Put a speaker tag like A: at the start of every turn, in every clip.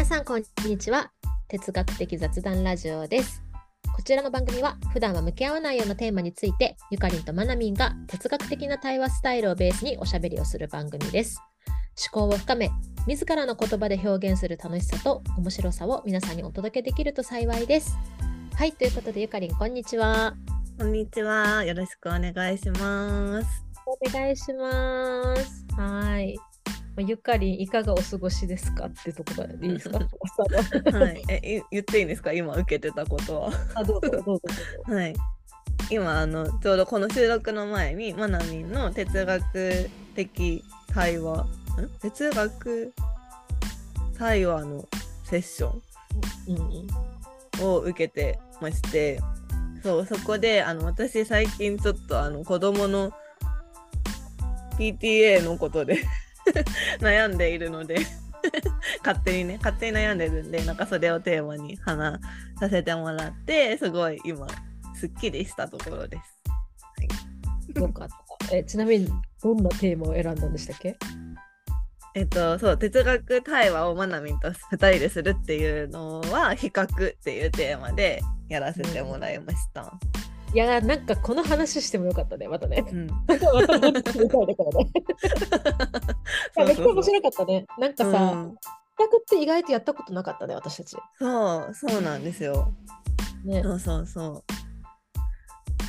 A: 皆さんこんにちは。哲学的雑談ラジオです。こちらの番組は普段は向き合わないようなテーマについてゆかりんとまなみんが哲学的な対話スタイルをベースにおしゃべりをする番組です。思考を深め自らの言葉で表現する楽しさと面白さを皆さんにお届けできると幸いです。はいということでゆかりんこんにちは。
B: こんにちは。よろしくお願いします。
A: お願いします。はいゆかりんいかがお過ごしですかってとこがいいですか？
B: はい。え、い言っていいんですか？今受けてたことは。
A: あどうぞどうぞどうぞ
B: はい。今、あの、ちょうどこの収録の前に、まなみんの哲学的対話、ん？哲学対話のセッションを受けてまして、そう、そこで、あの、私最近ちょっと、あの、子供の PTA のことで 悩んでいるので 勝手にね勝手に悩んでるんでなんかそれをテーマに話させてもらってすごい今すっきりしたところです。
A: よかった。えちなみにどんなテーマを選んだんでしたっけ？
B: えっとそう哲学対話をまなみんと2人でするっていうのは比較っていうテーマでやらせてもらいました。
A: いやなんかこの話してもよかったねまたね。
B: うん、
A: またまたみたいだからね。めっちゃ面白かったね。なんかさ、
B: うん
A: って意外とやったことなかったね私たち。
B: そうそうなんですよ。
A: ね。
B: そうそうそう。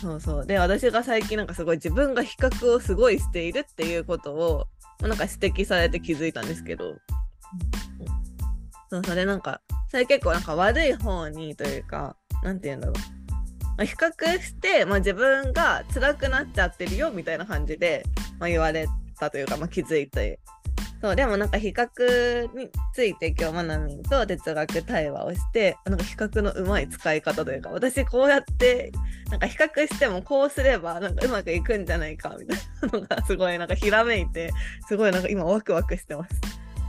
B: そうそうで私が最近なんかすごい自分が比較をすごいしているっていうことをまあなんか指摘されて気づいたんですけどそうそれなんかそれ結構なんか悪い方にというかなんて言うんだろう、まあ、比較して、まあ、自分が辛くなっちゃってるよみたいな感じで、まあ、言われたというか、まあ、気づいてそうでもなんか比較について今日まなみんと哲学対話をしてなんか比較のうまい使い方というか私こうやってなんか比較してもこうすればなんかうまくいくんじゃないかみたいなのがすごいなんかひらめいてすごいなんか今ワクワクしてます。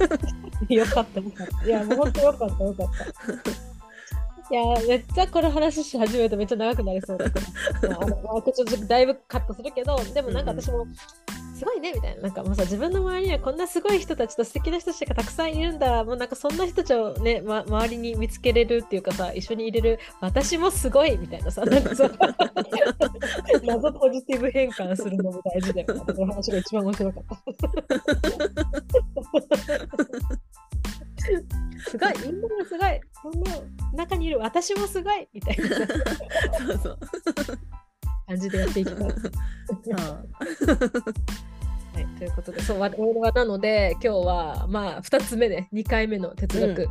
A: よかったよかった。いやもう本当よかったよかった。いやめっちゃこれ話し始めるとめっちゃ長くなりそうだから。まあっとだいぶカットするけどでもなんか私も。すごいねみたいななんかもうさ自分の周りにはこんなすごい人たちと素敵な人たちがたくさんいるんだもうなんかそんな人たちをね、ま、周りに見つけれるっていうかさ一緒に入れる私もすごいみたいなさなんかさ 謎ポジティブ変換するのも大事だよねこの話が一番面白かった すごい。みんながすごい。この中にいる私もすごい。みたいな。さ
B: そうそう。
A: 感じでやっていきたい。はい、ということで、そう、我々はなので、今日は、まあ、2つ目で、2回目の哲学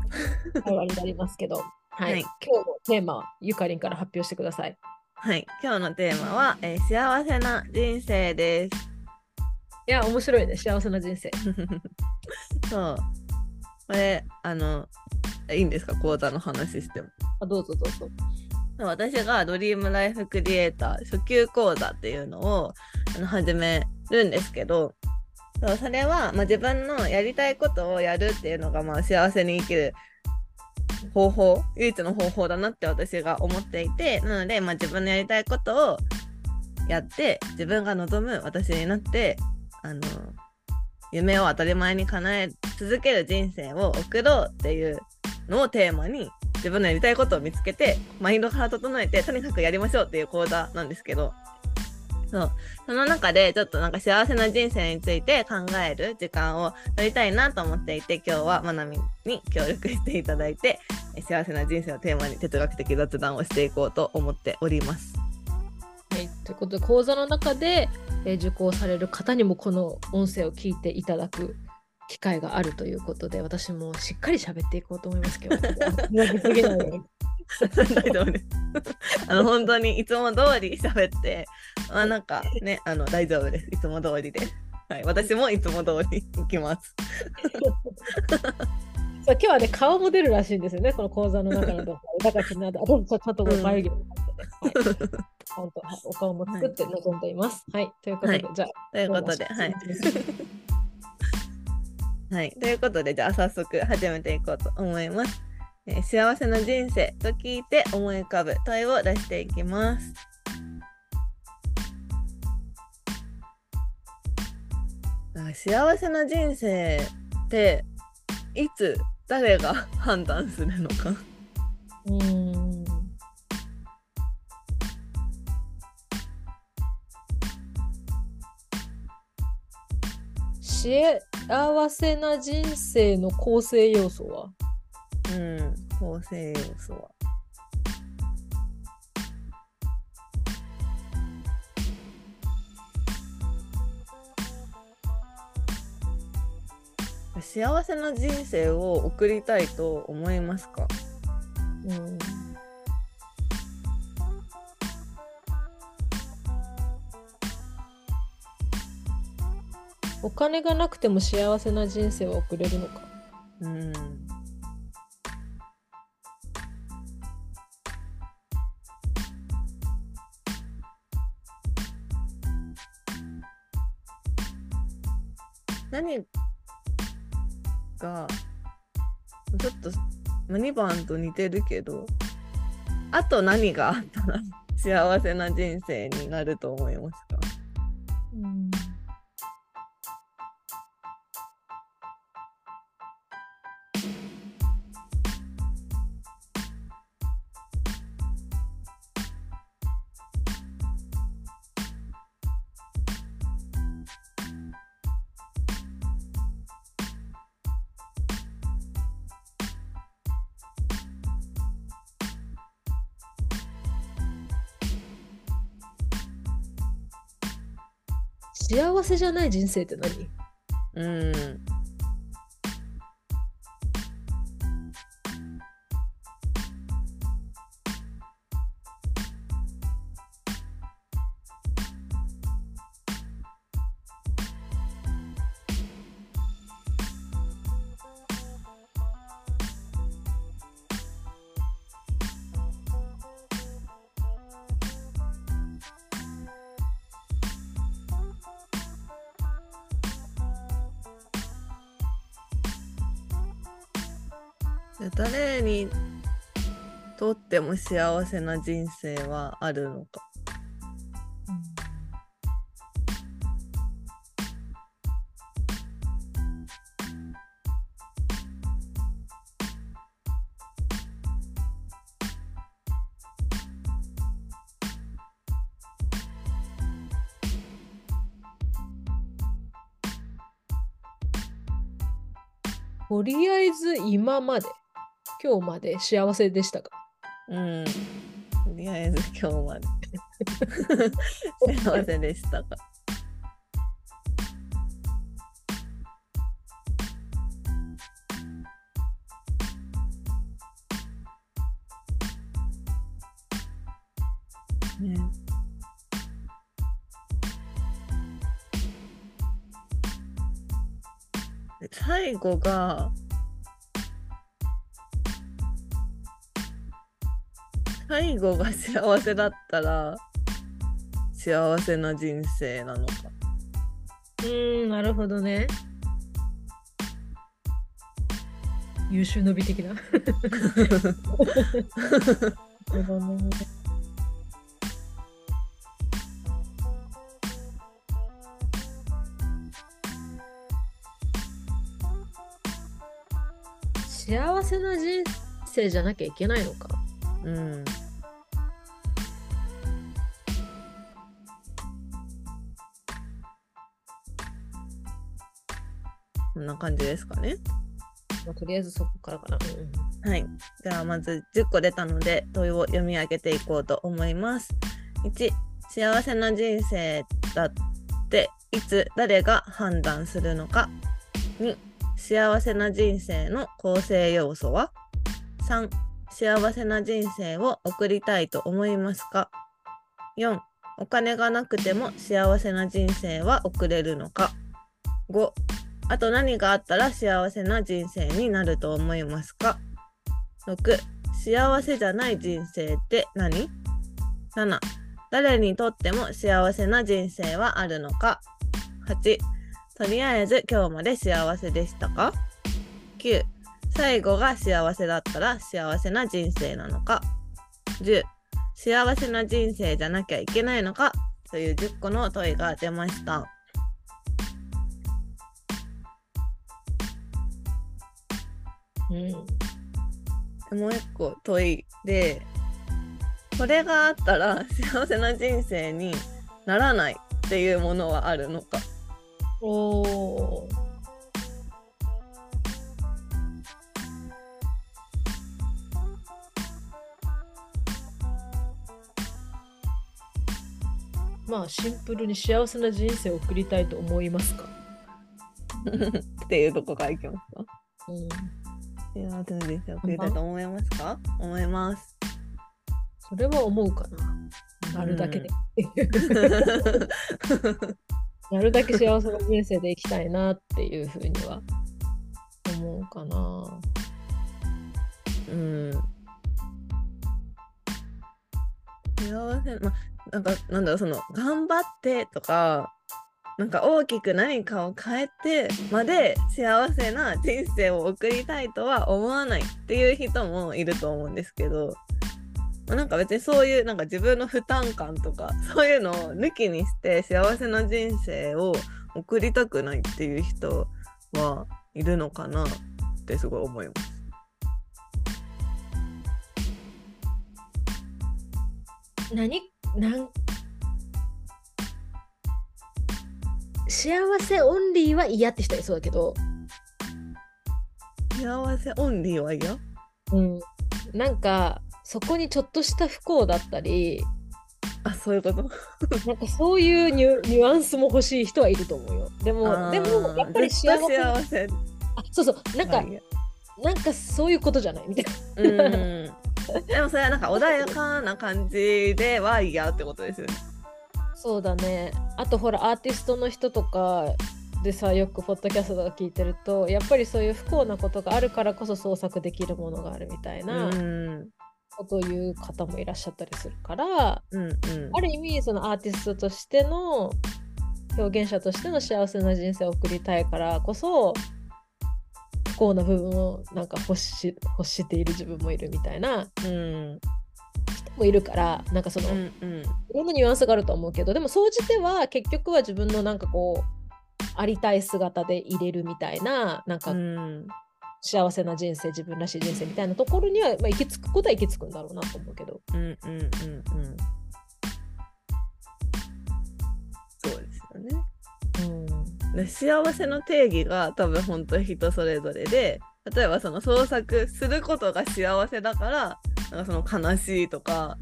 A: 会話になりますけど、はい、
B: はい。
A: 今日のテーマは、ゆかりんから発表してください。
B: はい、今日のテーマは、えー幸せな人生です。
A: いや、面白いね、幸せな人生。
B: そう。これ、あの、いいんですか？講座の話しても。
A: あどうぞどうぞ。
B: 私がドリームライフクリエイター初級講座っていうのをあの始めるんですけどそうそれは、まあ、自分のやりたいことをやるっていうのが、まあ、幸せに生きる方法唯一の方法だなって私が思っていてなので、まあ、自分のやりたいことをやって自分が望む私になってあの夢を当たり前に叶え続ける人生を送ろうっていうのをテーマに自分のやりたいことを見つけてマインドから整えてとにかくやりましょうっていう講座なんですけどそうその中でちょっとなんか幸せな人生について考える時間を取りたいなと思っていて今日はまなみに協力していただいて幸せな人生をテーマに哲学的雑談をしていこうと思っております。
A: はい、ということで、講座の中で、えー受講される方にも、この音声を聞いていただく機会があるということで、私もしっかり喋っていこうと思いますけど。
B: あの本当にいつも通り喋って、まあなんかね、あの大丈夫です。いつも通りで。はい、私もいつも通り行きます。
A: そう今日はね、顔も出るらしいんですよね、この講座の中の動画で。だからちょっと、あとちゃんと眉毛も描いてね、はい、お顔も作って臨んでいます。はい、ということで、
B: はい
A: じゃあ、
B: ということで、はい。はい、ということで、じゃあ早速始めていこうと思います。えー幸せな人生と聞いて思い浮かぶ問いを出していきます。幸せな人生っていつ誰が判断するのか。
A: うーん。幸せな人生の構成要素は？
B: うん構成要素は幸せな人生を送りたいと思いますか？
A: うん。お金がなくても幸せな人生は送れるのか？
B: うん何がちょっとまあ2番と似てるけどあと何があったら 幸せな人生になると思いますか？
A: うん。幸せじゃない人生って何？
B: うん。っても幸せな人生はあるのか。
A: とりあえず今まで、今日まで幸せでしたか？
B: うん。とりあえず今日 まで幸せんでした。か最後が最後が幸せだったら幸せな人生なのか
A: うーん、なるほどね。優秀の美的な。幸せな人生じゃなきゃいけないのか。
B: うんんな感じですかね。
A: まあ、とりあえずそこからかな。うん
B: はい。じゃあまず10個出たので問いを読み上げていこうと思います。1、幸せな人生だっていつ誰が判断するのか。2、幸せな人生の構成要素は ?3、幸せな人生を送りたいと思いますか ?4、お金がなくても幸せな人生は送れるのか ?5、あと何があったら幸せな人生になると思いますか ?6、幸せじゃない人生って何 ?7、誰にとっても幸せな人生はあるのか ?8、とりあえず今日まで幸せでしたか ?9、最後が幸せだったら幸せな人生なのか ?10、幸せな人生じゃなきゃいけないのか？という10個の問いが出ました。
A: うん。
B: もう一個問いでこれがあったら幸せな人生にならないっていうものはあるのか？
A: おお。まあシンプルに幸せな人生を送りたいと思いますか。
B: っていうとこからいきますか
A: うん。
B: 幸せな人生を送りたいと思いますか？思います
A: それは思うかな。なるだけで。なるだけ幸せな人生で生きたいなっていうふうには思うかな。
B: うん幸せまなんかなんだろうその頑張ってとかなんか大きく何かを変えてまで幸せな人生を送りたいとは思わないっていう人もいると思うんですけどまあなんか別にそういうなんか自分の負担感とか そういうのを抜きにして幸せな人生を送りたくないっていう人はいるのかなってすごい思います。
A: 何なん幸せオンリーは嫌って人いそうだけど、
B: 幸せオンリーは嫌？
A: うん、なんかそこにちょっとした不幸だったり。
B: あそういうこと？
A: なんかそういうニュアンスも欲しい人はいると思うよ。でもでもやっぱり幸せ。
B: 幸せ。
A: あそうそう。なんか、なんかそういうことじゃない？みたいな。
B: うん。でもそれはなんか穏やかな感じでは嫌ってことですよね
A: そうだね。あとほらアーティストの人とかでさよくポッドキャストとか聞いてるとやっぱりそういう不幸なことがあるからこそ創作できるものがあるみたいな
B: うん
A: ことを言う方もいらっしゃったりするから、
B: うんうん。
A: ある意味そのアーティストとしての表現者としての幸せな人生を送りたいからこそ不幸な部分をなんか欲し欲している自分もいるみたいな。
B: うん。
A: 人もいるからなんかその、い
B: うんうん。
A: ろんなニュアンスがあると思うけどでも総じては結局は自分のなんかこうありたい姿で入れるみたいななんか
B: うん。
A: 幸せな人生自分らしい人生みたいなところには、まあ、行き着くことは行き着くんだろうなと思うけど。
B: うんうんうんうん。そうですよね。
A: うん。
B: で幸せの定義が多分本当人それぞれで例えばその創作することが幸せだからなんかその悲しいとか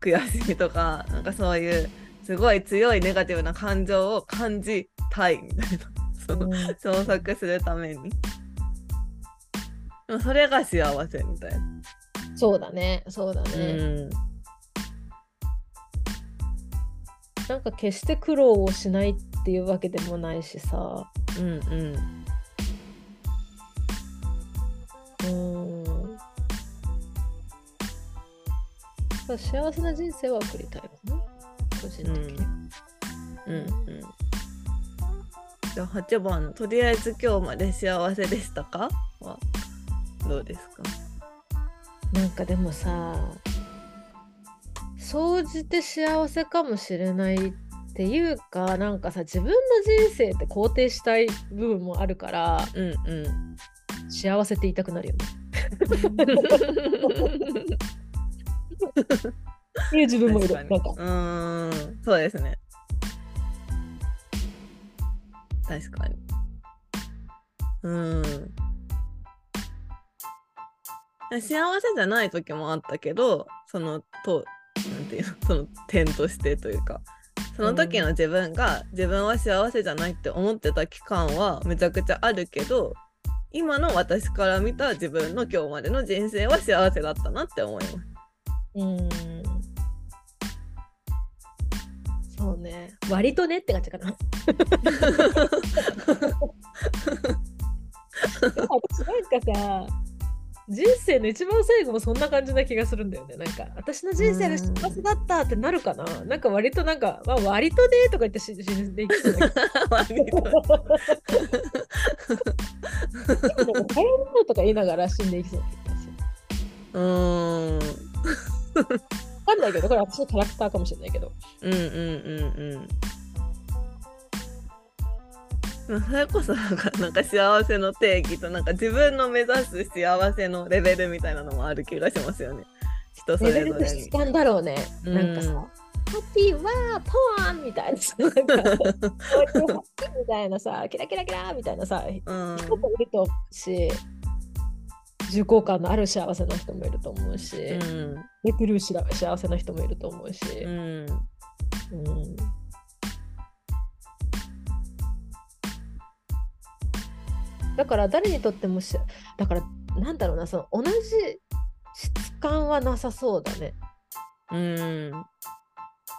B: 悔しいとかなんかそういうすごい強いネガティブな感情を感じたいみたいなその
A: うん。
B: 創作するために。でもそれが幸せみたいな、
A: そうだね。そうだね。
B: うん。
A: なんか決して苦労をしないっていうわけでもないしさ。
B: うんうん
A: から幸せな人生は送りたいかな。個人的に。
B: うんうんじゃあ8番のとりあえず今日まで幸せでしたか？はどうですか？
A: なんかでもさ、総じて幸せかもしれないっていうか、なんかさ、自分の人生って肯定したい部分もあるから、
B: うんうん
A: 幸せって言いたくなるよね。っていう自分もいる。なんか。
B: うーん。そうですね。確かに。うーん。幸せじゃない時もあったけどそのとなんていうの？その点としてというか。その時の自分が自分は幸せじゃないって思ってた期間はめちゃくちゃあるけど今の私から見た自分の今日までの人生は幸せだったなって思います。
A: うーん。そうね。割とねって感じかな。私なんかさ、人生の一番最後もそんな感じな気がするんだよね。なんか、私の人生が幸せだったってなるかな。なんか割となんか、まあ、割とねとか言って死死んでいきそうだけど。
B: 割と
A: でもなんか大変なのとか言いながら死んでいきそうな気がする。
B: うーん
A: わかんないけど、これ私のキャラクターかもしれないけど。
B: うんうんうんうんまあそれこそなんかなんか幸せの定義となんか自分の目指す幸せのレベルみたいなのもある気がしますよね人そ
A: レベ
B: れぞれに
A: ルの質。感だろうね。
B: うん
A: なんかさ、ハッピーはポワンみたいなさ、なんか、ハッピーみたいなさ、キラキラキラみたいなさ、
B: うん
A: 人もいると思うし、重厚感のある幸せな人もいると思うし、
B: うん
A: 出てるし幸せな人もいると思うし、
B: うん
A: うんだから誰にとってもしだからなんだろうなその同じ質感はなさそうだね
B: うん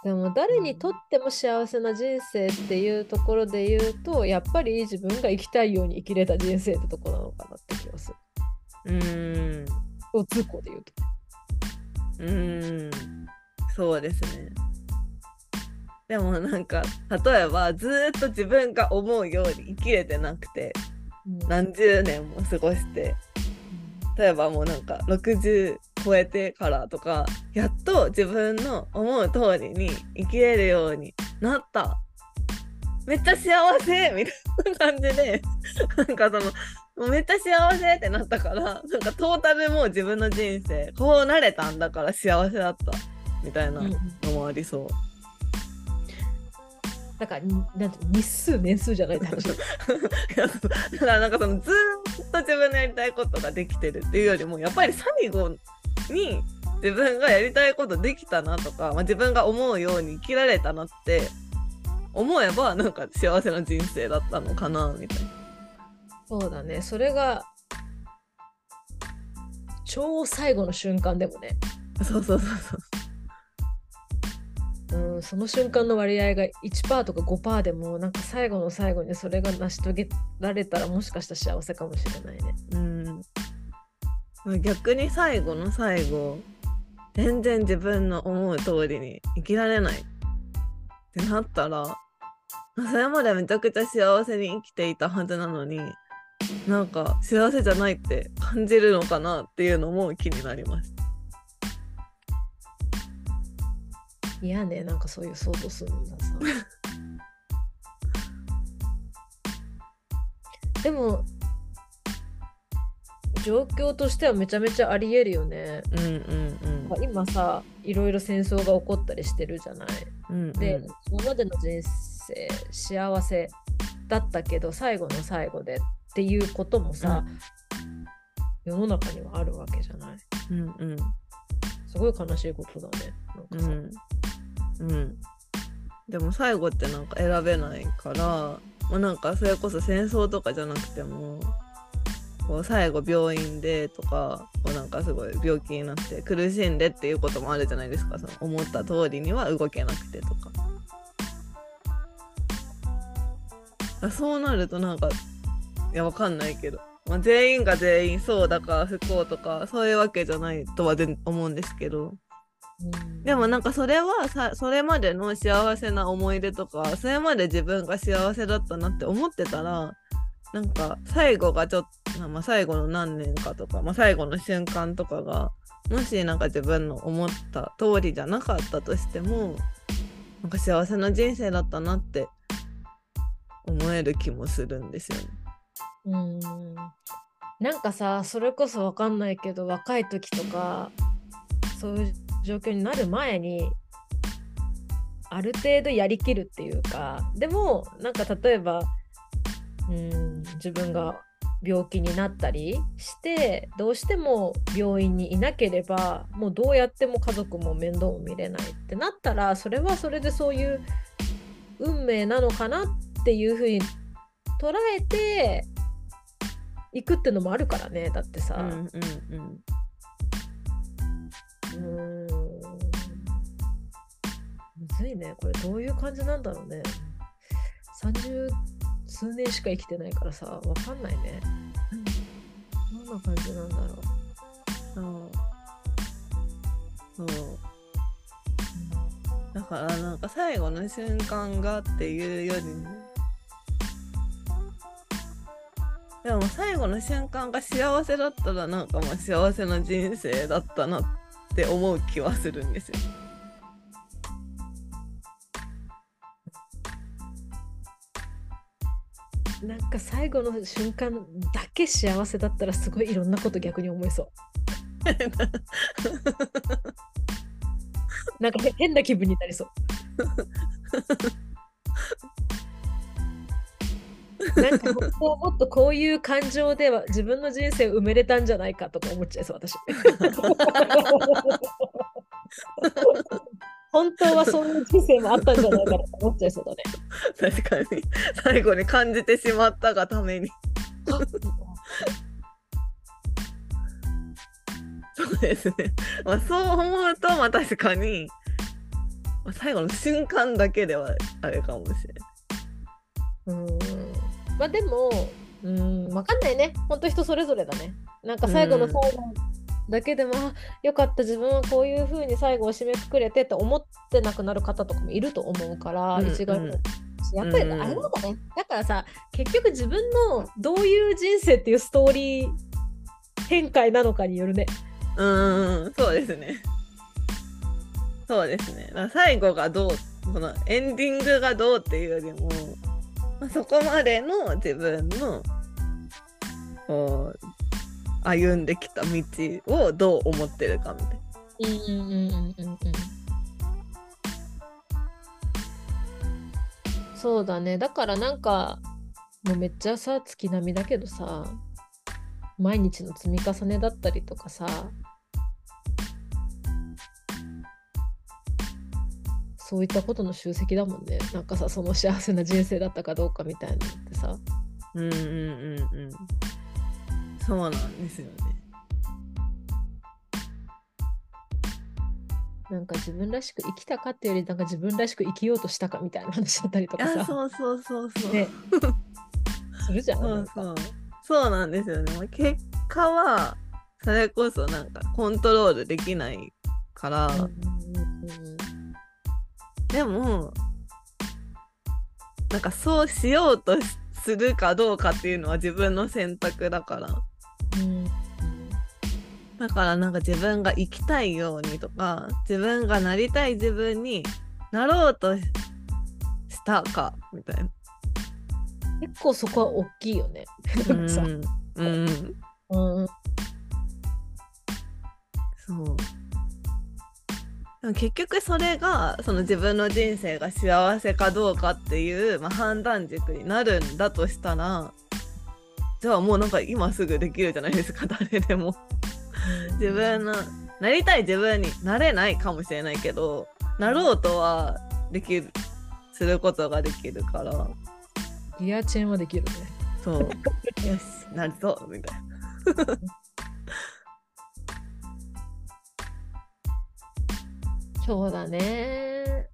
A: でも誰にとっても幸せな人生っていうところで言うとやっぱり自分が生きたいように生きれた人生ってとこなのかなって気がする
B: うん。
A: 共通項で言うと。
B: うん。そうですね。でもなんか例えばずーっと自分が思うように生きれてなくて何十年も過ごして例えばもうなんか60超えてからとかやっと自分の思う通りに生きれるようになっためっちゃ幸せみたいな感じでなんかそのもうめっちゃ幸せってなったからなんかトータルもう自分の人生こうなれたんだから幸せだったみたいな
A: うん。
B: のもありそう。
A: だからになんて日数年数じゃないって話
B: だからなんかそのずーっと自分のやりたいことができてるっていうよりもやっぱり最後に自分がやりたいことできたなとか、まあ、自分が思うように生きられたなって思えばなんか幸せな人生だったのかなみたいな。
A: そうだねそれが超最後の瞬間でもね
B: そうそうそう
A: うん、その瞬間の割合が1%とか5%でもなんか最後の最後にそれが成し遂げられたらもしかしたら幸せかもしれないね。
B: そう。うん。逆に最後の最後全然自分の思う通りに生きられないってなったら それまでめちゃくちゃ幸せに生きていたはずなのになんか幸せじゃないって感じるのかなっていうのも気になります。
A: 嫌ねなんかそういう想像するのがさ。でも状況としてはめちゃめちゃありえるよね。
B: うんうんうん。
A: 今さいろいろ戦争が起こったりしてるじゃない。
B: うんうん、
A: で、今までの人生幸せだったけど最後の最後でっていうこともさ、世の中にはあるわけじゃない？
B: うんうん。
A: すごい悲しいことだねなんかさ、
B: うん。うん。でも最後ってなんか選べないから、まあ、なんかそれこそ戦争とかじゃなくてもこう最後病院でとかこうなんかすごい病気になって苦しんでっていうこともあるじゃないですか。その思った通りには動けなくてとか。そうなるとなんかいやわかんないけど、まあ、全員が全員そうだから不幸とかそういうわけじゃないとは全思うんですけど。
A: うん
B: でもなんかそれはさそれまでの幸せな思い出とかそれまで自分が幸せだったなって思ってたらなんか最後がちょっと、まあ、最後の何年かとか、まあ、最後の瞬間とかがもしなんか自分の思った通りじゃなかったとしてもなんか幸せな人生だったなって思える気もするんですよね。
A: うんなんかさそれこそわかんないけど若い時とかそういう状況になる前にある程度やりきるっていうかでもなんか例えばうん自分が病気になったりしてどうしても病院にいなければもうどうやっても家族も面倒を見れないってなったらそれはそれでそういう運命なのかなっていうふうに捉えていくってのもあるからねだってさ。
B: うんうんうん
A: うんむずいね。これどういう感じなんだろうね。30数年しか生きてないからさ、わかんないね。どんな感じなんだろう。
B: そうそうだからなんか最後の瞬間がっていうよりでも最後の瞬間が幸せだったらなんかまあ幸せな人生だったなって思う気はするんですよ。
A: なんか最後の瞬間だけ幸せだったらすごいいろんなこと逆に思いそう。なんかへ変な気分になりそう。なんか本当はもっとこういう感情では自分の人生を埋めれたんじゃないかとか思っちゃいそう私。本当はそういう人生もあったんじゃないかと思っちゃいそうだね。
B: 確かに最後に感じてしまったがためにそうですね、まあ、そう思うとまあ確かに、まあ、最後の瞬間だけではあれかもしれない。
A: うんまあでも、うん、わかんないね。本当人それぞれだね。なんか最後の最後だけでも、あよかった、自分はこういう風に最後を締めくくれてって思ってなくなる方とかもいると思うから、
B: うん
A: 一概に
B: うん
A: やっぱりあれなんだね。だからさ、結局自分のどういう人生っていうストーリー展開なのかによるね。
B: うーんそうですね。そうですね。最後がどうこのエンディングがどうっていうよりも、まあ、そこまでの自分のこう歩んできた道をどう思ってるかみたいな。
A: うんうんうんうんうん。そうだね。だからなんか、もうめっちゃさ、月並みだけどさ、毎日の積み重ねだったりとかさ、そういったことの集積だもんね。なんかさ、その幸せな人生だったかどうかみたいなのってさ。
B: うんうんうんうん。そうなんですよね。
A: なんか自分らしく生きたかっていうより、なんか自分らしく生きようとしたかみたいな話だったりとか
B: あ
A: さ。
B: そうそうそうそう。
A: ねするじゃん。
B: そうそう。そうなんですよね。まあ結果はそれこそなんかコントロールできないから、
A: うんうんうん
B: でもなんかそうしようとしするかどうかっていうのは自分の選択だから。
A: うん。
B: だからなんか自分が生きたいようにとか自分がなりたい自分になろうとししたかみたいな。
A: 結構そこは大きいよね。
B: うん。
A: さ
B: うん、
A: うん。
B: そう結局それがその自分の人生が幸せかどうかっていう、まあ、判断軸になるんだとしたらじゃあもうなんか今すぐできるじゃないですか。誰でも。自分のなりたい自分になれないかもしれないけどなろうとはできるすることができるから。
A: リアチェーンはできるね。
B: そう。よしなるぞみたいな
A: そうだね。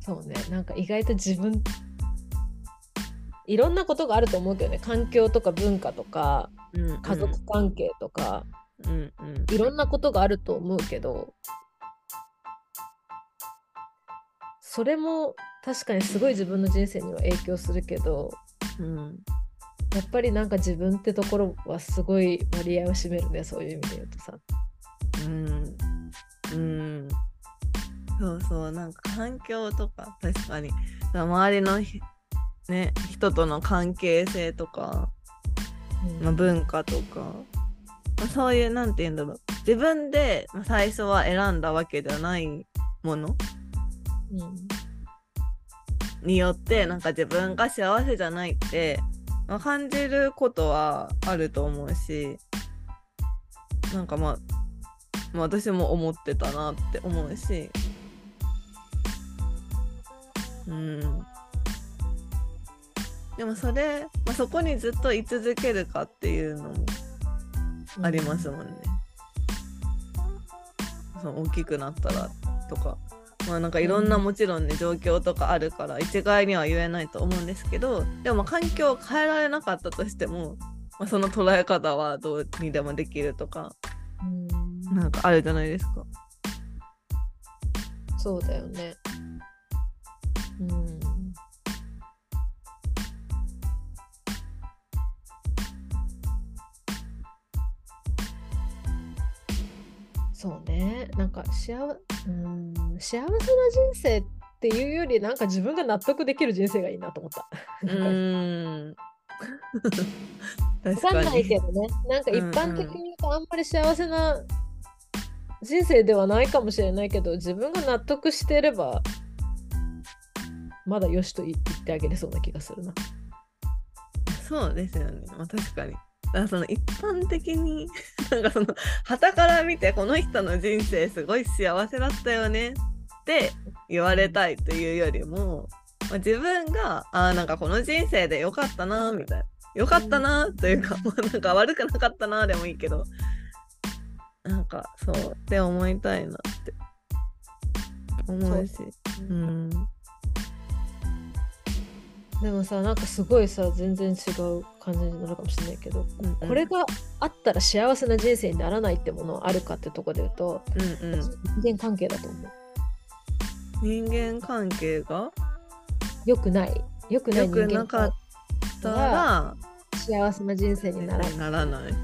A: そうね。なんか意外と自分いろんなことがあると思うけどね。環境とか文化とか
B: うんうん
A: 家族関係とか、
B: うんうん
A: いろんなことがあると思うけどそれも確かにすごい自分の人生には影響するけど
B: うん
A: やっぱりなんか自分ってところはすごい割合を占めるねそういう意味で言うとさ。
B: うん。うん。そうそうなんか環境とか確かに。周りのひね人との関係性とか、
A: うん。
B: まあ、文化とか、まあ、そういうなんて言うんだろう。自分でまあ最初は選んだわけではないもの
A: うん。
B: によってなんか自分が幸せじゃないって、まあ、感じることはあると思うしなんかまあ、まあ、私も思ってたなって思うし。うん。でもそれ、まあ、そこにずっと居続けるかっていうのもありますもんね。その大きくなったらとかまあなんかいろんな
A: うん
B: もちろんね状況とかあるから一概には言えないと思うんですけどでもまあ環境を変えられなかったとしても、まあ、その捉え方はどうにでもできるとか
A: うん
B: なんかあるじゃないですか。
A: そうだよね。うん。そうね。なんか幸うん幸せな人生っていうよりなんか自分が納得できる人生がいいなと思った。
B: うーん。確
A: わかんない
B: に。
A: けどねなんか一般的に言うとあんまり幸せな人生ではないかもしれないけど自分が納得してればまだよしと言ってあげれそうな気がするな。
B: そうですよね。まあ、確かに。その一般的に なんかその傍から見てこの人の人生すごい幸せだったよねって言われたいというよりも、まあ、自分があーなんかこの人生でよかったなみたいな。よかったなというか、まあなんか悪くなかったなでもいいけどなんかそうって思いたいなって思うし。うん
A: でもさなんかすごいさ全然違う感じになるかもしれないけど、
B: うんうん
A: これがあったら幸せな人生にならないってものはあるかってとこで言うと、
B: うんうん
A: 人間関係だと思う。
B: 人間関係が？
A: よくない。よくない人間
B: なかっ
A: 関
B: たら
A: 係幸せな人生にならない。
B: ならない。う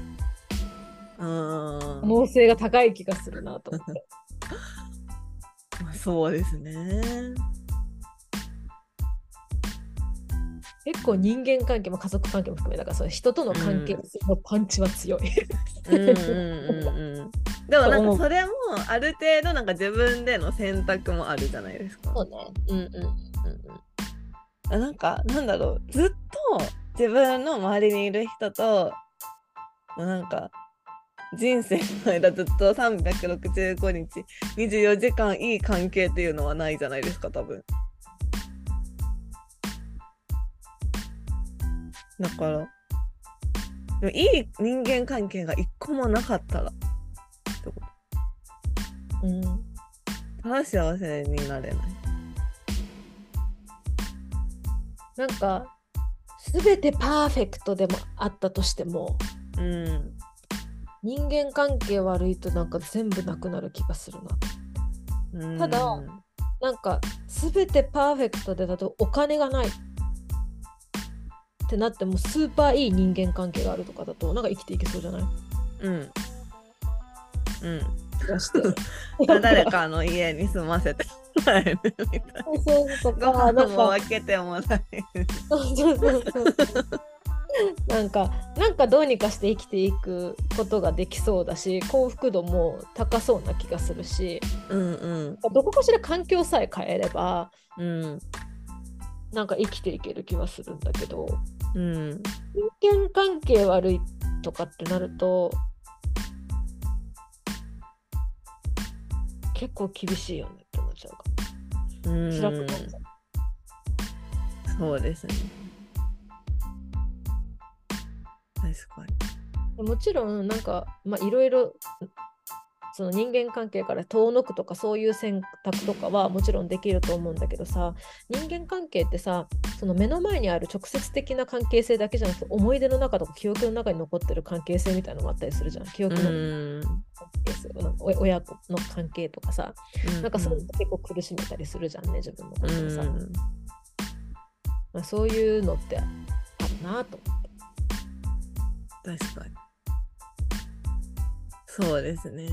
A: 可能性が高い気がするなと思って。
B: まあそうですね。
A: 結構人間関係も家族関係も含めだからその人との関係性のパンチは強い。
B: でもなんかそれもある程度なんか自分での選択もあるじゃないですか。
A: そうね。うんうんうんうん。
B: あなんかなんだろうずっと自分の周りにいる人となんか人生の間ずっと365日24時間いい関係っていうのはないじゃないですか多分。だから。でもいい人間関係が一個もなかったらってこと。
A: うん、
B: ただ幸せになれない。
A: なんか全てパーフェクトでもあったとしても
B: うん。
A: 人間関係悪いとなんか全部なくなる気がするな。
B: うん。
A: ただなんか全てパーフェクトでだとお金がないってなってもスーパーいい人間関係があるとかだとなんか生きていけそうじゃない？
B: うん。うん。
A: 気がして。
B: 誰かの家に住ませてもらえるみたいな。
A: そうそうと
B: ご
A: か、なんか、
B: 飯も分けてもらえる。
A: そうそうそうそうなんか、なんかどうにかして生きていくことができそうだし、幸福度も高そうな気がするし、
B: うんうん。
A: どこかしら環境さえ変えれば、
B: うん。
A: なんか生きていける気はするんだけど、
B: うん
A: 人間関係悪いとかってなると、結構厳しいよねって思っちゃうか
B: うん
A: 辛くなっちゃう。
B: そうですね。確かに。
A: もちろんなんかまあいろいろその人間関係から遠のくとかそういう選択とかはもちろんできると思うんだけどさ人間関係ってさその目の前にある直接的な関係性だけじゃなくて思い出の中とか記憶の中に残ってる関係性みたいなのもあったりするじゃん記憶の関
B: うん
A: 係性、親子の関係とかさなんかそういうの結構苦しめたりするじゃんね自分のこ
B: う
A: とをさ、
B: ん
A: まあ、そういうのってあるなと思って。
B: 確かに。そうですね。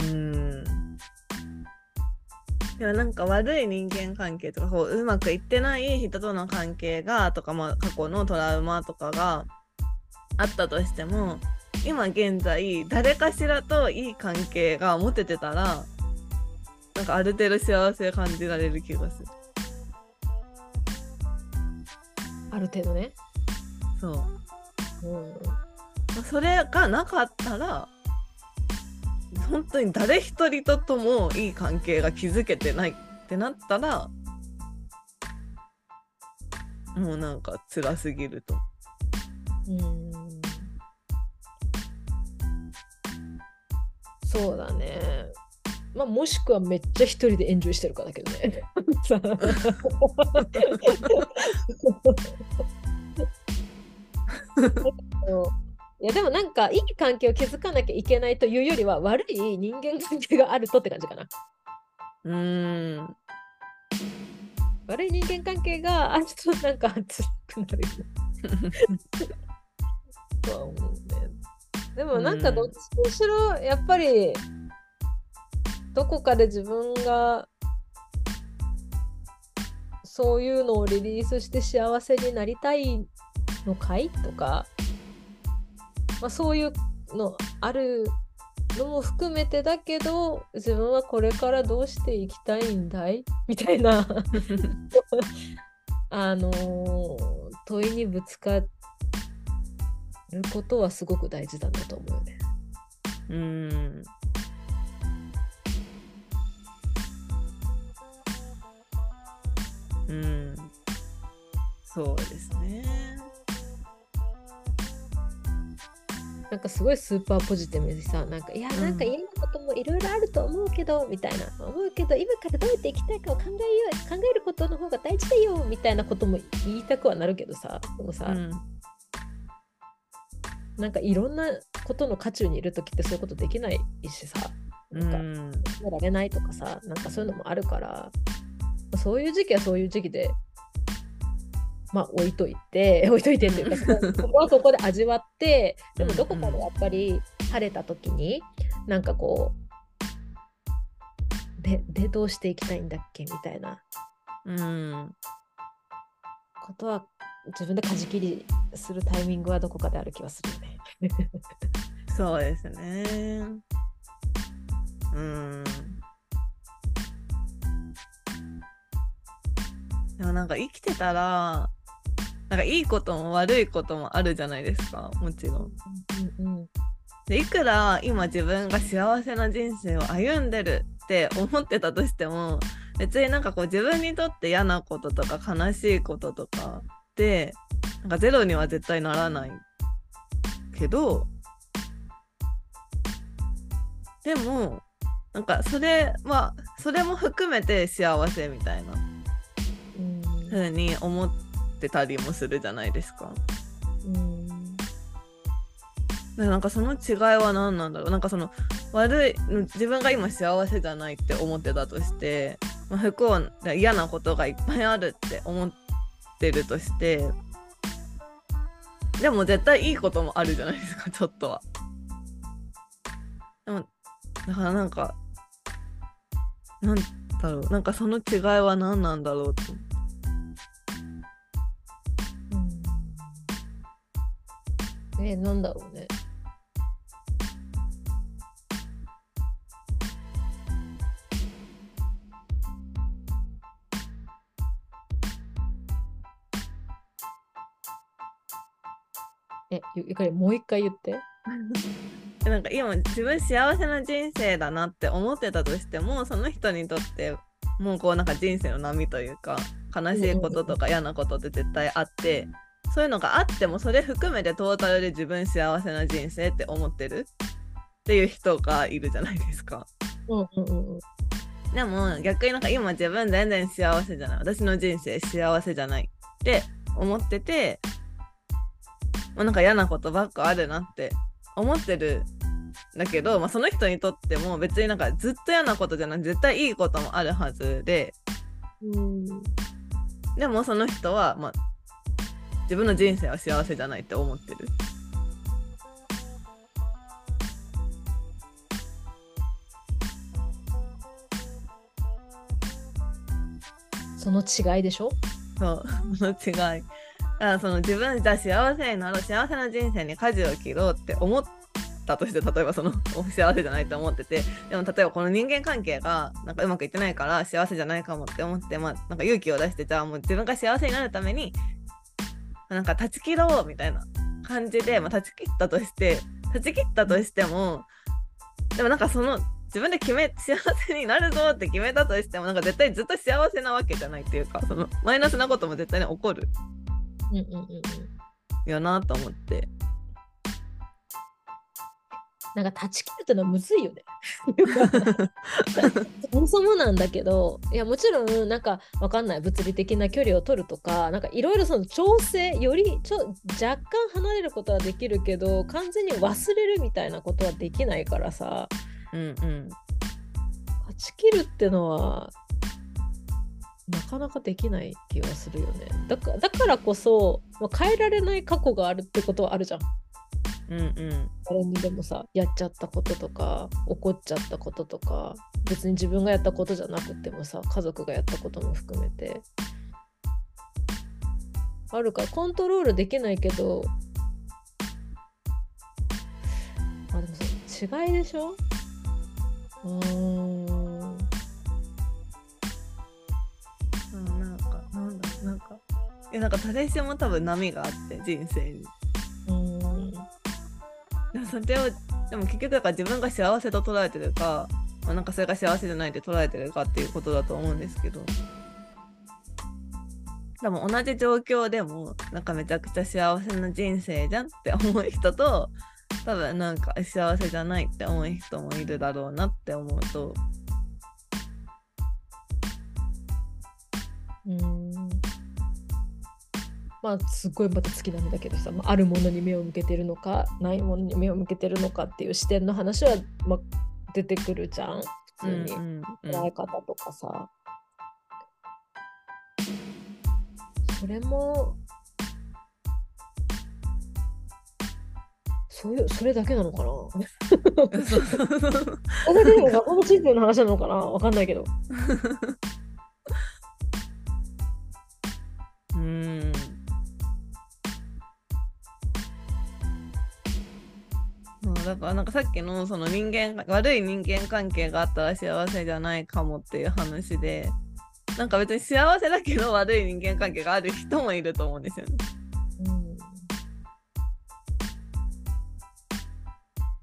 B: うん。でもなんか悪い人間関係とかこううまくいってない人との関係がとか、まあ、過去のトラウマとかがあったとしても今現在誰かしらといい関係が持ててたらなんかある程度幸せ感じられる気がする。
A: ある程度ね。
B: そう
A: うん
B: まあそれがなかったら本当に誰一人とともいい関係が築けてないってなったらもうなんか辛すぎると。
A: うんそうだね。まあ、もしくはめっちゃ一人でエンジョイしてるかだけどね。さいやでもなんかいい関係を築かなきゃいけないというよりは悪い人間関係があるとって感じかな。
B: うーん
A: 悪い人間関係があるとなんか辛くなるよね。とは思うね。でもなんかどっちにしろやっぱりどこかで自分がそういうのをリリースして幸せになりたいのかいとか、まあ、そういうのあるのも含めてだけど自分はこれからどうしていきたいんだい？みたいな あのー問いにぶつかることはすごく大事だと思うよね。
B: うん。うん。そうですね。
A: なんかすごいスーパーポジティブにさ、なんかいや、
B: うん
A: なんか嫌なこともいろいろあると思うけど、みたいな。思うけど、今からどうやって生きたいかを考えよう考えることの方が大事だよ、みたいなことも言いたくはなるけどさ、でもさ、
B: うん。
A: なんかいろんなことの渦中にいるときってそういうことできないしさ、なんか、
B: うん。
A: やられないとかさ、なんかそういうのもあるから、そういう時期はそういう時期で、まあ置いといて、置いといてっていうか、そこそこはそこで味わって、でもどこかでやっぱり晴れた時に、なんかこう、で、でどうしていきたいんだっけみたいな
B: うん。
A: ことは、自分で舵切りするタイミングはどこかである気はするよね。
B: そうですね。うん。でもなんか生きてたら、なんかいいことも悪いこともあるじゃないですか、もちろん。
A: うんうん
B: でいくら今自分が幸せな人生を歩んでるって思ってたとしても別になんかこう自分にとって嫌なこととか悲しいこととかってなんかゼロには絶対ならないけどでもなんかそれはそれも含めて幸せみたいな
A: うん
B: 風に思ってたりもするじゃないですか。
A: うん
B: でなんかその違いは何なんだろうなんかその悪い自分が今幸せじゃないって思ってたとして、まあ、不幸な嫌なことがいっぱいあるって思ってるとしてでも絶対いいこともあるじゃないですか ちょっとは。でもだからなんかなんだろうなんかその違いは何なんだろうと。
A: うんえ、なんだろうね。え、ゆゆかりもう一回言って。
B: で なんか今自分幸せな人生だなって思ってたとしてもその人にとってもうこうなんか人生の波というか悲しいこととか嫌なことって絶対あってそういうのがあってもそれ含めてトータルで自分幸せな人生って思ってるっていう人がいるじゃないですか。
A: うんうんうんうん。
B: でも逆になんか今自分全然幸せじゃない私の人生幸せじゃないって思ってて、まあ、なんか嫌なことばっかあるなって思ってるんだけど、まあ、その人にとっても別になんかずっと嫌なことじゃなく絶対いいこともあるはずで
A: うん
B: でもその人は、まあ、自分の人生は幸せじゃないって思ってる。
A: その違いでしょ？
B: そう、その違い。だからその自分じゃあ幸せになろう、幸せな人生に舵を切ろうって思ったとして、例えばその幸せじゃないと思ってて、でも例えばこの人間関係がなんかうまくいってないから幸せじゃないかもって思って、まあなんか勇気を出して、じゃあもう自分が幸せになるために、なんか断ち切ろうみたいな感じで、まあ、断ち切ったとして、断ち切ったとしても、でもなんかその自分で決め幸せになるぞって決めたとしてもなんか絶対ずっと幸せなわけじゃないっていうかそのマイナスなことも絶対に起こる
A: うんうんうんうん。
B: よなと思って
A: なんか断ち切るってのはむずいよね。そもそもなんだけどいやもちろんなんかわかんない物理的な距離を取るとかなんかいろいろその調整よりちょ若干離れることはできるけど完全に忘れるみたいなことはできないからさ
B: うんうん
A: 断ち切るってのはなかなかできない気がするよねだからだからこそ、まあ、変えられない過去があるってことはあるじゃん。
B: うんうん。
A: 誰にでもさやっちゃったこととか怒っちゃったこととか別に自分がやったことじゃなくてもさ家族がやったことも含めて。あるからコントロールできないけどあでもそ違いでしょ？うーん。
B: うんなんかなんだなんか。いやなんか誰しも多分波があって人生にそれをでも結局だから自分が幸せと捉えてるか、まあ、なんかそれが幸せじゃないって捉えてるかっていうことだと思うんですけど。でも同じ状況でもなんかめちゃくちゃ幸せな人生じゃんって思う人と多分なんか幸せじゃないって思う人もいるだろうなって思うと。
A: うん。まあすごいまた月並みだけどさ、まあ、あるものに目を向けてるのかないものに目を向けてるのかっていう視点の話は、まあ、出てくるじゃん普通に、
B: うんうん
A: 捉え方とかさ、それもそういうそれだけなのかな？
B: う。ん そ
A: れでも学校の人生の話なのかな？わかんないけど
B: だからなんかさっきのその人間悪い人間関係があったら幸せじゃないかもっていう話でなんか別に幸せだけど悪い人間関係がある人もいると思うんですよね。
A: うん。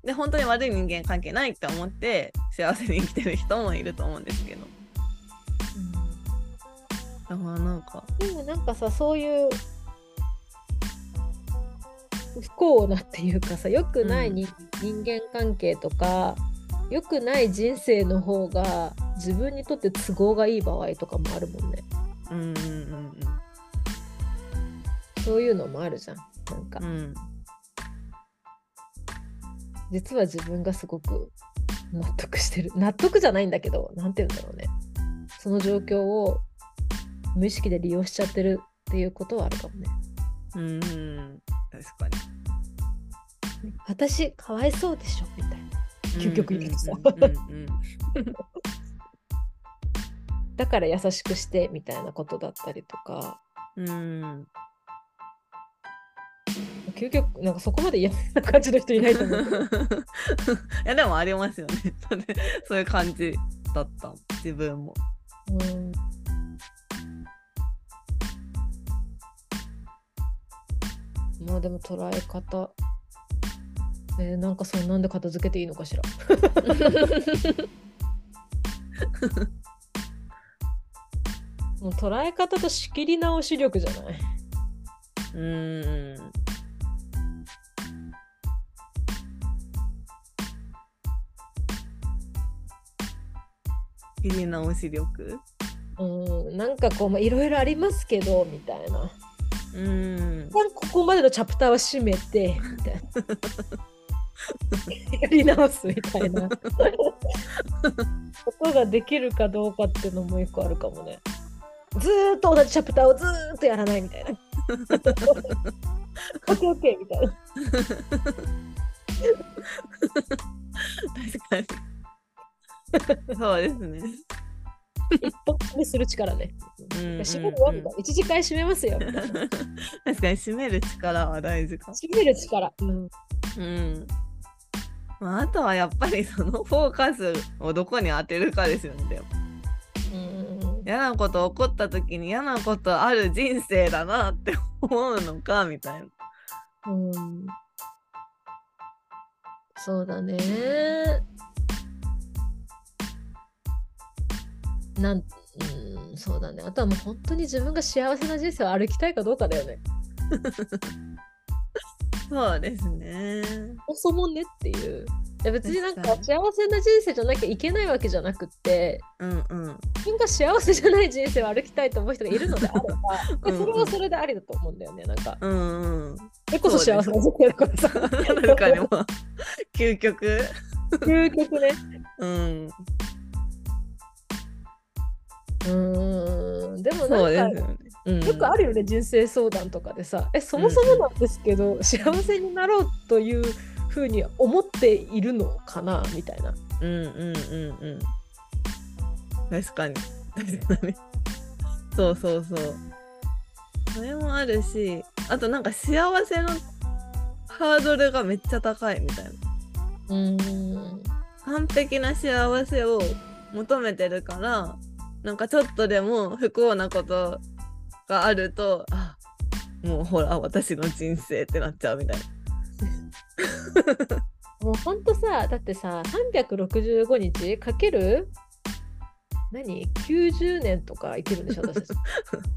B: で本当に悪い人間関係ないって思って幸せに生きてる人もいると思うんですけど。だからなんか。
A: でもなんかさそういう不幸なっていうかさ良くないに、人間関係とか良くない人生の方が自分にとって都合がいい場合とかもあるもんね。
B: うんうんうん
A: そういうのもあるじゃんなんか、
B: うん。うん
A: 実は自分がすごく納得してる。納得じゃないんだけどなんて言うんだろうね。その状況を無意識で利用しちゃってるっていうことはあるかもね。
B: うんうん確かに。
A: 私かわいそうでしょ？みたいな。究極言うと。さだから優しくしてみたいなことだったりとか。
B: うん。うん
A: 究極なんかそこまで嫌な感じの人いないと思う。
B: いやでもありますよね。そういう感じだった。自分も。
A: うんまあでも捉え方。えーなんかそんなんで片付けていいのかしら。もう捉え方と仕切り直し力じゃない。
B: うん。切り直し力？
A: うんなんかこうまあいろいろありますけどみたいな
B: うん。
A: ここまでのチャプターは閉めてみたいな。やり直すみたいな。ことができるかどうかっていうのも一個あるかもね。ずーっと同じチャプターをずーっとやらないみたいな。オッケーオッケーみたいな。
B: 確かに。そうですね。
A: 一歩目する力ね閉めるよみたいな一時間閉めますよ
B: 確かに締める力は大事かも。
A: 閉める力、うん、
B: うん。まあ、あとはやっぱりそのフォーカスをどこに当てるかですよね。
A: うん
B: 嫌なこと起こった時に嫌なことある人生だなって思うのかみたいな。
A: うんそうだね。なん、うん、そうだね。あとはもう本当に自分が幸せな人生を歩きたいかどうかだよね。
B: そうですね。
A: そもねっていう。いや別になんか幸せな人生じゃなきゃいけないわけじゃなくって、
B: うんうん。
A: 自分が幸せじゃない人生を歩きたいと思う人がいるのであれば、
B: うん
A: それはそれでありだと思うんだよね。なんか、
B: うんうん。
A: それこそ幸せな人生だからさ。
B: 確かにもう 究極。
A: 究極ね。
B: うん。
A: うーん。でもなんか
B: よね。うん。
A: よくあるよね、人生相談とかでさ、え、そもそもなんですけど、幸せになろうというふうに思っているのかな？みたいな。
B: うんうんうんうん。確かに。確かに。そうそうそう。それもあるしあとなんか幸せのハードルがめっちゃ高いみたいな。
A: うん。
B: 完璧な幸せを求めてるからなんかちょっとでも不幸なことがあるとあもうほら私の人生ってなっちゃうみたいな
A: もうほんとさ、だってさ、365日かける何 ?90 年とか生きるんでしょ、私たち。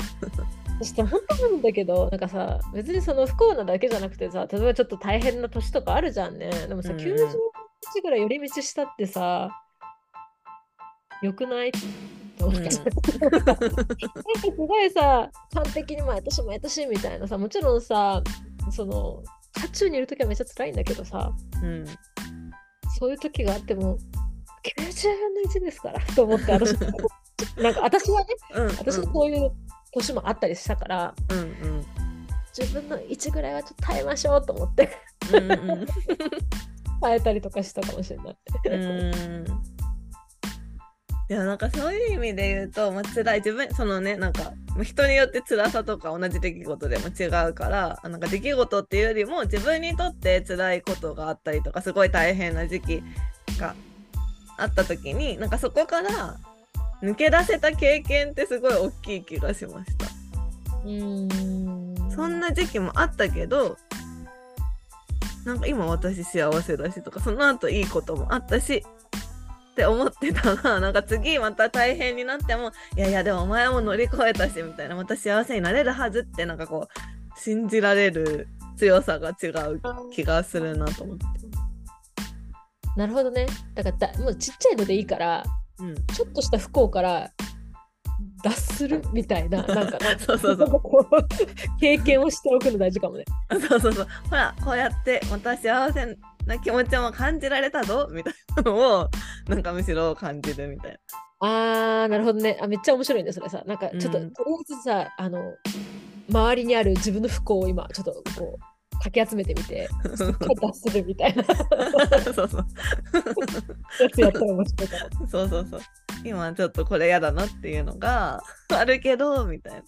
A: そして本当なんだけど、なんかさ、別にその不幸なだけじゃなくてさ、例えばちょっと大変な年とかあるじゃんね。でもさ、
B: うんうん
A: 90日ぐらい寄り道したってさ、よくない？って思って、
B: うん。
A: なんかすごいさ、完璧に毎年毎年みたいなさ、もちろんさ、その、渦中にいるときはめっちゃ辛いんだけどさ、
B: うん。
A: そういう時があっても、90分の1ですからと思って、私、なんか私はね、
B: うん
A: 私はそういう年もあったりしたから、
B: うん。うん
A: 自分の1ぐらいはちょっと耐えましょうと思って、
B: うんうん。
A: 耐えたりとかしたかもしれない。
B: うんいやなんかそういう意味で言うと、まあ、辛い自分そのねなんかまあ人によって辛さとか同じ出来事でも違うからあなんか出来事っていうよりも自分にとって辛いことがあったりとかすごい大変な時期があった時になんかそこから抜け出せた経験ってすごい大きい気がしました。
A: うーん。
B: そんな時期もあったけどなんか今私幸せだしとかその後いいこともあったしって思ってたらなんか次また大変になってもいやいやでもお前も乗り越えたしみたいなまた幸せになれるはずってなんかこう信じられる強さが違う気がするなと思って。
A: なるほどね。だからだもうちっちゃいのでいいから、
B: うん、
A: ちょっとした不幸から脱するみたいな、なんか
B: そうそうそう
A: 経験をしておくの大事かもね。
B: そうそうそうほらこうやってまた幸せな気持ちも感じられたぞみたいなのを なんかむしろ感じるみたいな。
A: あー、なるほどね。あめっちゃ面白いね、それさ。なんかちょっと、
B: うん
A: とりあえずさ、あの、周りにある自分の不幸を今、ちょっとこう、かき集めてみて、脱するみたいな
B: そうそう
A: やつやったら面白いかも。
B: そうそうそう今ちょっとこれ嫌だなっていうのがあるけどみたいな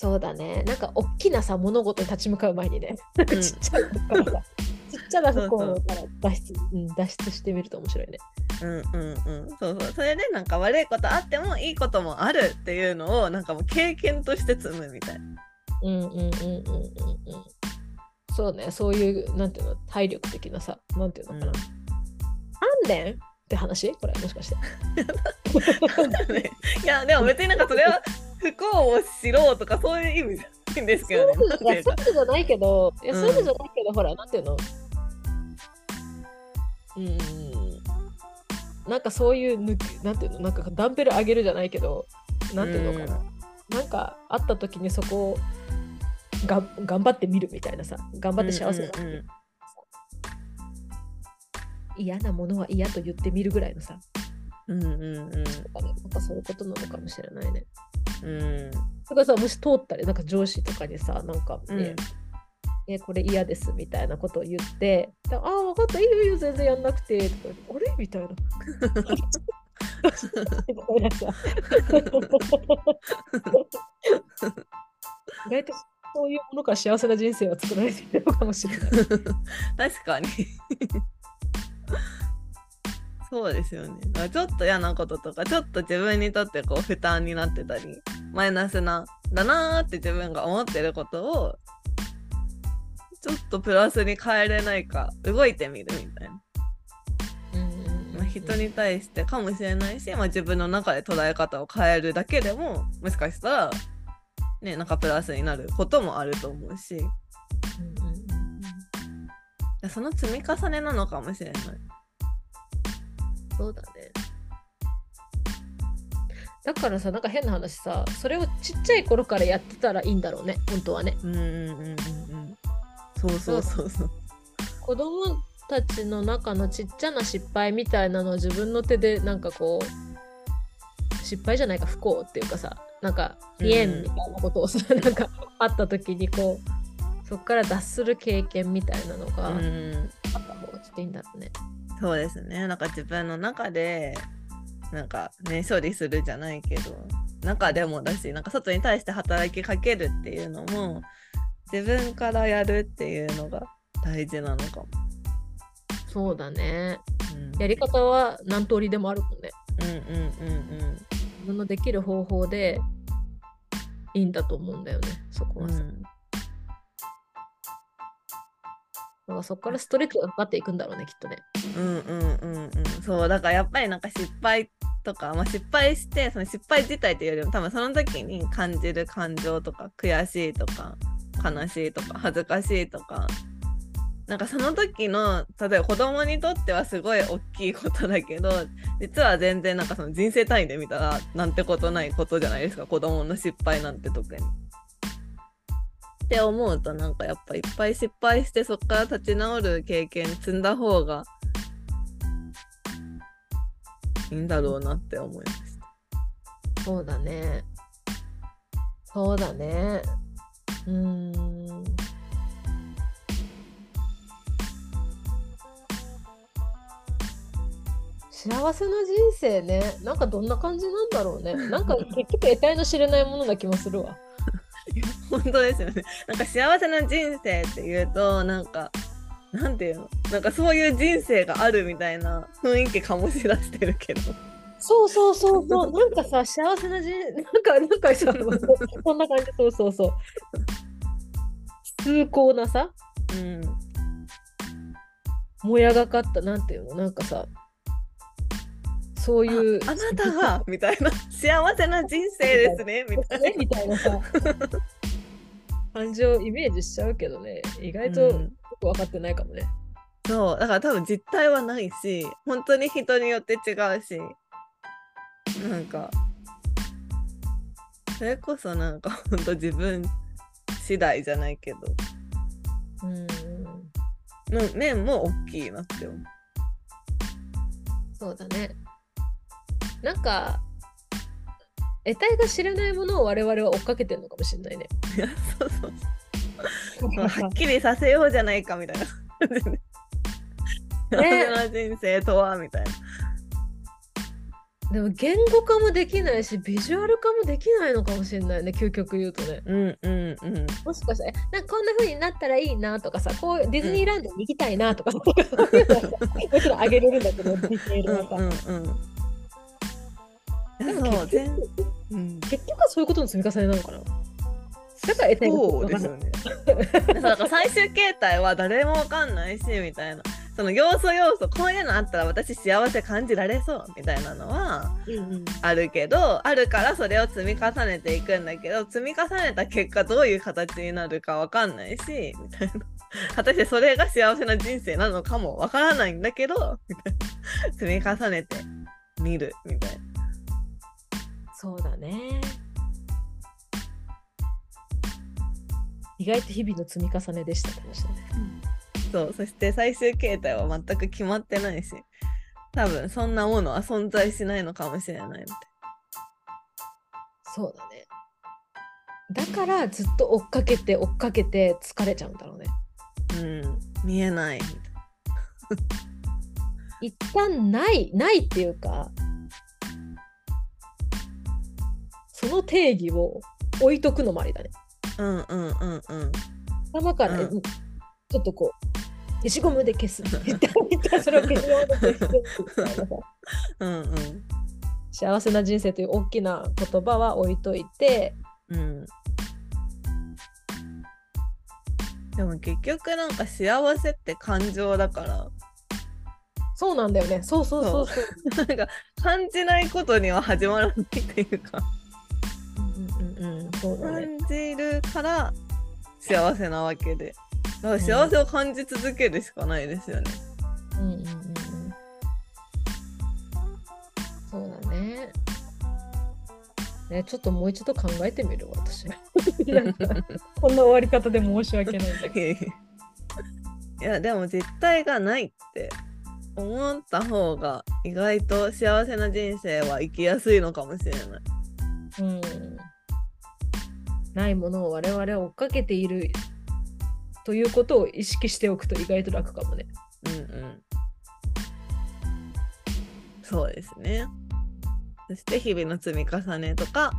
A: そうだね。なんか、大きなさ、物事に立ち向かう前にね、なんか
B: うん
A: ちっちゃいのからさ、ちっちゃな不幸から脱出、うん、脱出してみると面白いね。
B: うんうんうんそうそうそれでなんか悪いことあってもいいこともあるっていうのをなんかもう経験として積むみたいな
A: うんうんうんうんうんうん。そうね、そういう、なんていうの、体力的なさ、なんていうのかな。
B: うん
A: 鍛錬って話？これ、もしかして。
B: いやでも別になんかそれは不幸を知ろうとかそういう意味じゃないんですけどね。
A: いや、そういうことじゃないけど、いや、
B: うん。
A: そういうことじゃないけど、ほら、なんていうの？うーん。なんかそういう抜き、なんていうの、なんかダンベル上げるじゃないけど、なんていうのかな？なんかあった時にそこをが頑張ってみるみたいなさ、頑張って幸せになって
B: うんうん。
A: 嫌なものは嫌と言ってみるぐらいのさ、
B: うんうんうん
A: なんかねなんかそういうことなのかもしれないね。
B: うん
A: だからさ、もし通ったり、なんか上司とかにさ、なんか、ね
B: うん
A: えこれ嫌ですみたいなことを言って、でああ、分かった、いいよいいよ、全然やんなくて、とかあれ？みたいな。意外とそういうものから幸せな人生は作られているのかもしれない。
B: 確かにそうですよね。ちょっと嫌なこととかちょっと自分にとってこう負担になってたりマイナスなだなーって自分が思ってることをちょっとプラスに変えれないか動いてみるみたいな、まあ、人に対してかもしれないし、まあ、自分の中で捉え方を変えるだけでももしかしたらねなんかプラスになることもあると思うし。
A: うんうんうん
B: その積み重ねなのかもしれない。
A: そうだね。だからさ、なんか変な話さ、それをちっちゃい頃からやってたらいいんだろうね、本当はね。
B: うんうんうんうんうん。そうそうそうそう。
A: 子供たちの中のちっちゃな失敗みたいなのを自分の手でなんかこう失敗じゃないか不幸っていうかさなんかピエンみたいなことをさ、なんかあった時にこうそこから脱する経験みたいなのがあ
B: うん
A: った方がちょっといいんだろうね。
B: そうですねなんか自分の中でなんかね処理するじゃないけど中でもだしなんか外に対して働きかけるっていうのも自分からやるっていうのが大事なのかも。
A: そうだね。
B: うん、
A: やり方は何通りでもあるもんね。
B: うんうんうん
A: 自分のできる方法でいいんだと思うんだよね、そこはさ。
B: うんうん
A: かそこからストレッチがかかっていくんだろうね、きっとね。
B: うんうんうんうんそうだからやっぱりなんか失敗とか、まあ、失敗してその失敗自体というよりも多分その時に感じる感情とか悔しいとか悲しいとか恥ずかしいとかなんかその時の例えば子供にとってはすごい大きいことだけど実は全然なんかその人生単位で見たらなんてことないことじゃないですか子供の失敗なんて特に。って思うとなんかやっぱいっぱい失敗してそこから立ち直る経験積んだ方がいいんだろうなって思いました。
A: そうだね。そうだね。うーん。幸せな人生ね。なんかどんな感じなんだろうね。なんか結局得体の知れないものな気もするわ。
B: 本当ですよね。なんか幸せな人生っていうとなんかなんていうの？なんかそういう人生があるみたいな雰囲気醸し出してるけど。
A: そうそうそうそう。なんかさ、幸せな人なんか、なんかさ、そんな感じ、そうそうそう。崇高なさ、
B: うん
A: もやがかった、なんていうの、なんかさ、そういう。
B: ああなたがみたいな幸せな人生ですねみたい
A: ね みたいなさ、感じをイメージしちゃうけどね、意外
B: な。
A: とよ
B: うん
A: く分かってないかもね。
B: そうだから多分実態はないし本当に人によって違うしなんかそれこそなんか 本当自分次第じゃないけど
A: うん。
B: の面も大きいなって思う。
A: そうだね。なんか、得体が知れないものを我々は追っかけてるのかもしれないね。
B: そうそうそう はっきりさせようじゃないかみたいな感じで。幸せな人生とはみたいな。
A: でも言語化もできないしビジュアル化もできないのかもしれないね究極言うとね
B: うんうんうん。
A: もしかしたらえなんかこんな風になったらいいなとかさこうディズニーランドに行きたいなとか、もちろんあげれるんだけどディテールはさ、
B: うんうんうん。
A: でも
B: そう
A: 結
B: 全
A: 局
B: うん。
A: 結局はそういうことの積み重ねなのかなだから得体が
B: そうですよね。だから最終形態は誰もわかんないしみたいな。その要素要素こういうのあったら私幸せ感じられそうみたいなのは
A: うんうん
B: あるけどあるからそれを積み重ねていくんだけど積み重ねた結果どういう形になるかわかんないしみたいな果たしてそれが幸せな人生なのかもわからないんだけど積み重ねてみるみたいな
A: そうだね。意外と日々の積み重ねでしたかもしれない
B: そうそして最終形態は全く決まってないし多分そんなものは存在しないのかもしれないみたい。
A: そうだね。だからずっと追っかけて追っかけて疲れちゃうんだろうね。
B: うん。見えないみたい。
A: 一旦ないないっていうかその定義を置いとくのもありだね。
B: なうんうんうんうん。
A: 頭から、
B: うん。
A: えちょっとこう消しゴムで消す。って言って一旦それを消しゴムで消す
B: うんうん。
A: 幸せな人生という大きな言葉は置いといて。
B: うん。でも結局なんか幸せって感情だから。
A: そうなんだよね。そうそうそう。そう。
B: なんか感じないことには始まらないっていうか
A: うんそうだね。
B: 感じるから幸せなわけで。だから幸せを感じ続けるしかないですよね。
A: うんうんうんうん。そうだね。ねちょっともう一度考えてみる私。こんな終わり方で申し訳ないんだけど。
B: いやでも実体がないって思った方が意外と幸せな人生は生きやすいのかもしれない。
A: うんないものを我々は追っかけているということを意識しておくと意外と楽かもね。
B: うんうん。そうですね。そして日々の積み重ねとか、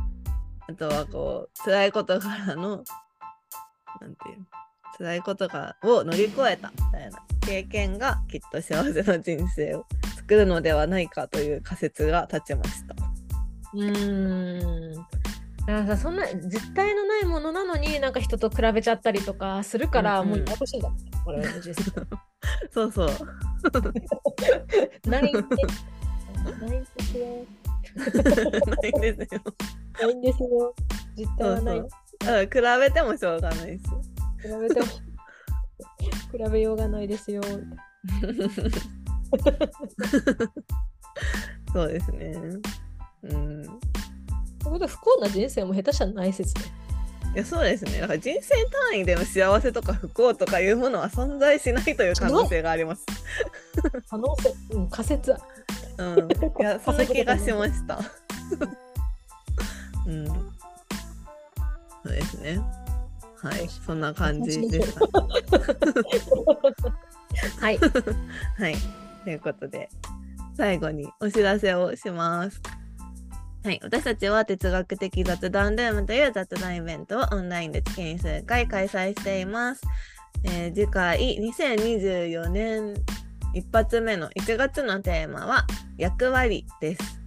B: あとはこう、辛いことからの、なんていうの？辛いことがを乗り越えたみたいな経験がきっと幸せな人生を作るのではないかという仮説が立ちました。
A: うーん。だからさそんな実体のないものなのになんか人と比べちゃったりとかするから、
B: うんうん
A: もうややこしいんだ我々の人生。
B: そうそう。
A: ないんです。ないんですよ。
B: ないんですよ。
A: ないんですよ。実体はない。
B: そうだから比べてもしょうがないです。
A: 比べても比べようがないですよ。
B: そうですね。うん。
A: ことで不幸な人生も下手したらない説ね。
B: いやそうですね。だから人生単位での幸せとか不幸とかいうものは存在しないという可能性があります。
A: 可能性、うん、仮説。
B: うん。いや、そんな気がしました。うん。そうですね。はい。そんな感じでした。
A: はい。
B: はい。ということで、最後にお知らせをします。はい。私たちは哲学的雑談ルームという雑談イベントをオンラインで月に数回開催しています。えー次回、2024年一発目の1月のテーマは役割です。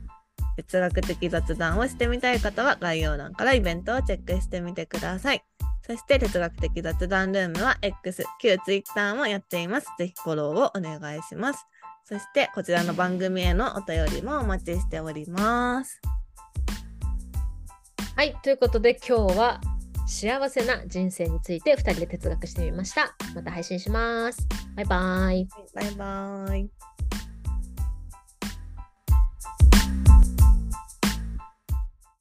B: 哲学的雑談をしてみたい方は概要欄からイベントをチェックしてみてください。そして哲学的雑談ルームは X、旧 Twitter もやっています。ぜひフォローをお願いします。そしてこちらの番組へのお便りもお待ちしております。
A: はい。ということで今日は幸せな人生について2人で哲学してみました。また配信します。バイバイ。
B: バイバーイ。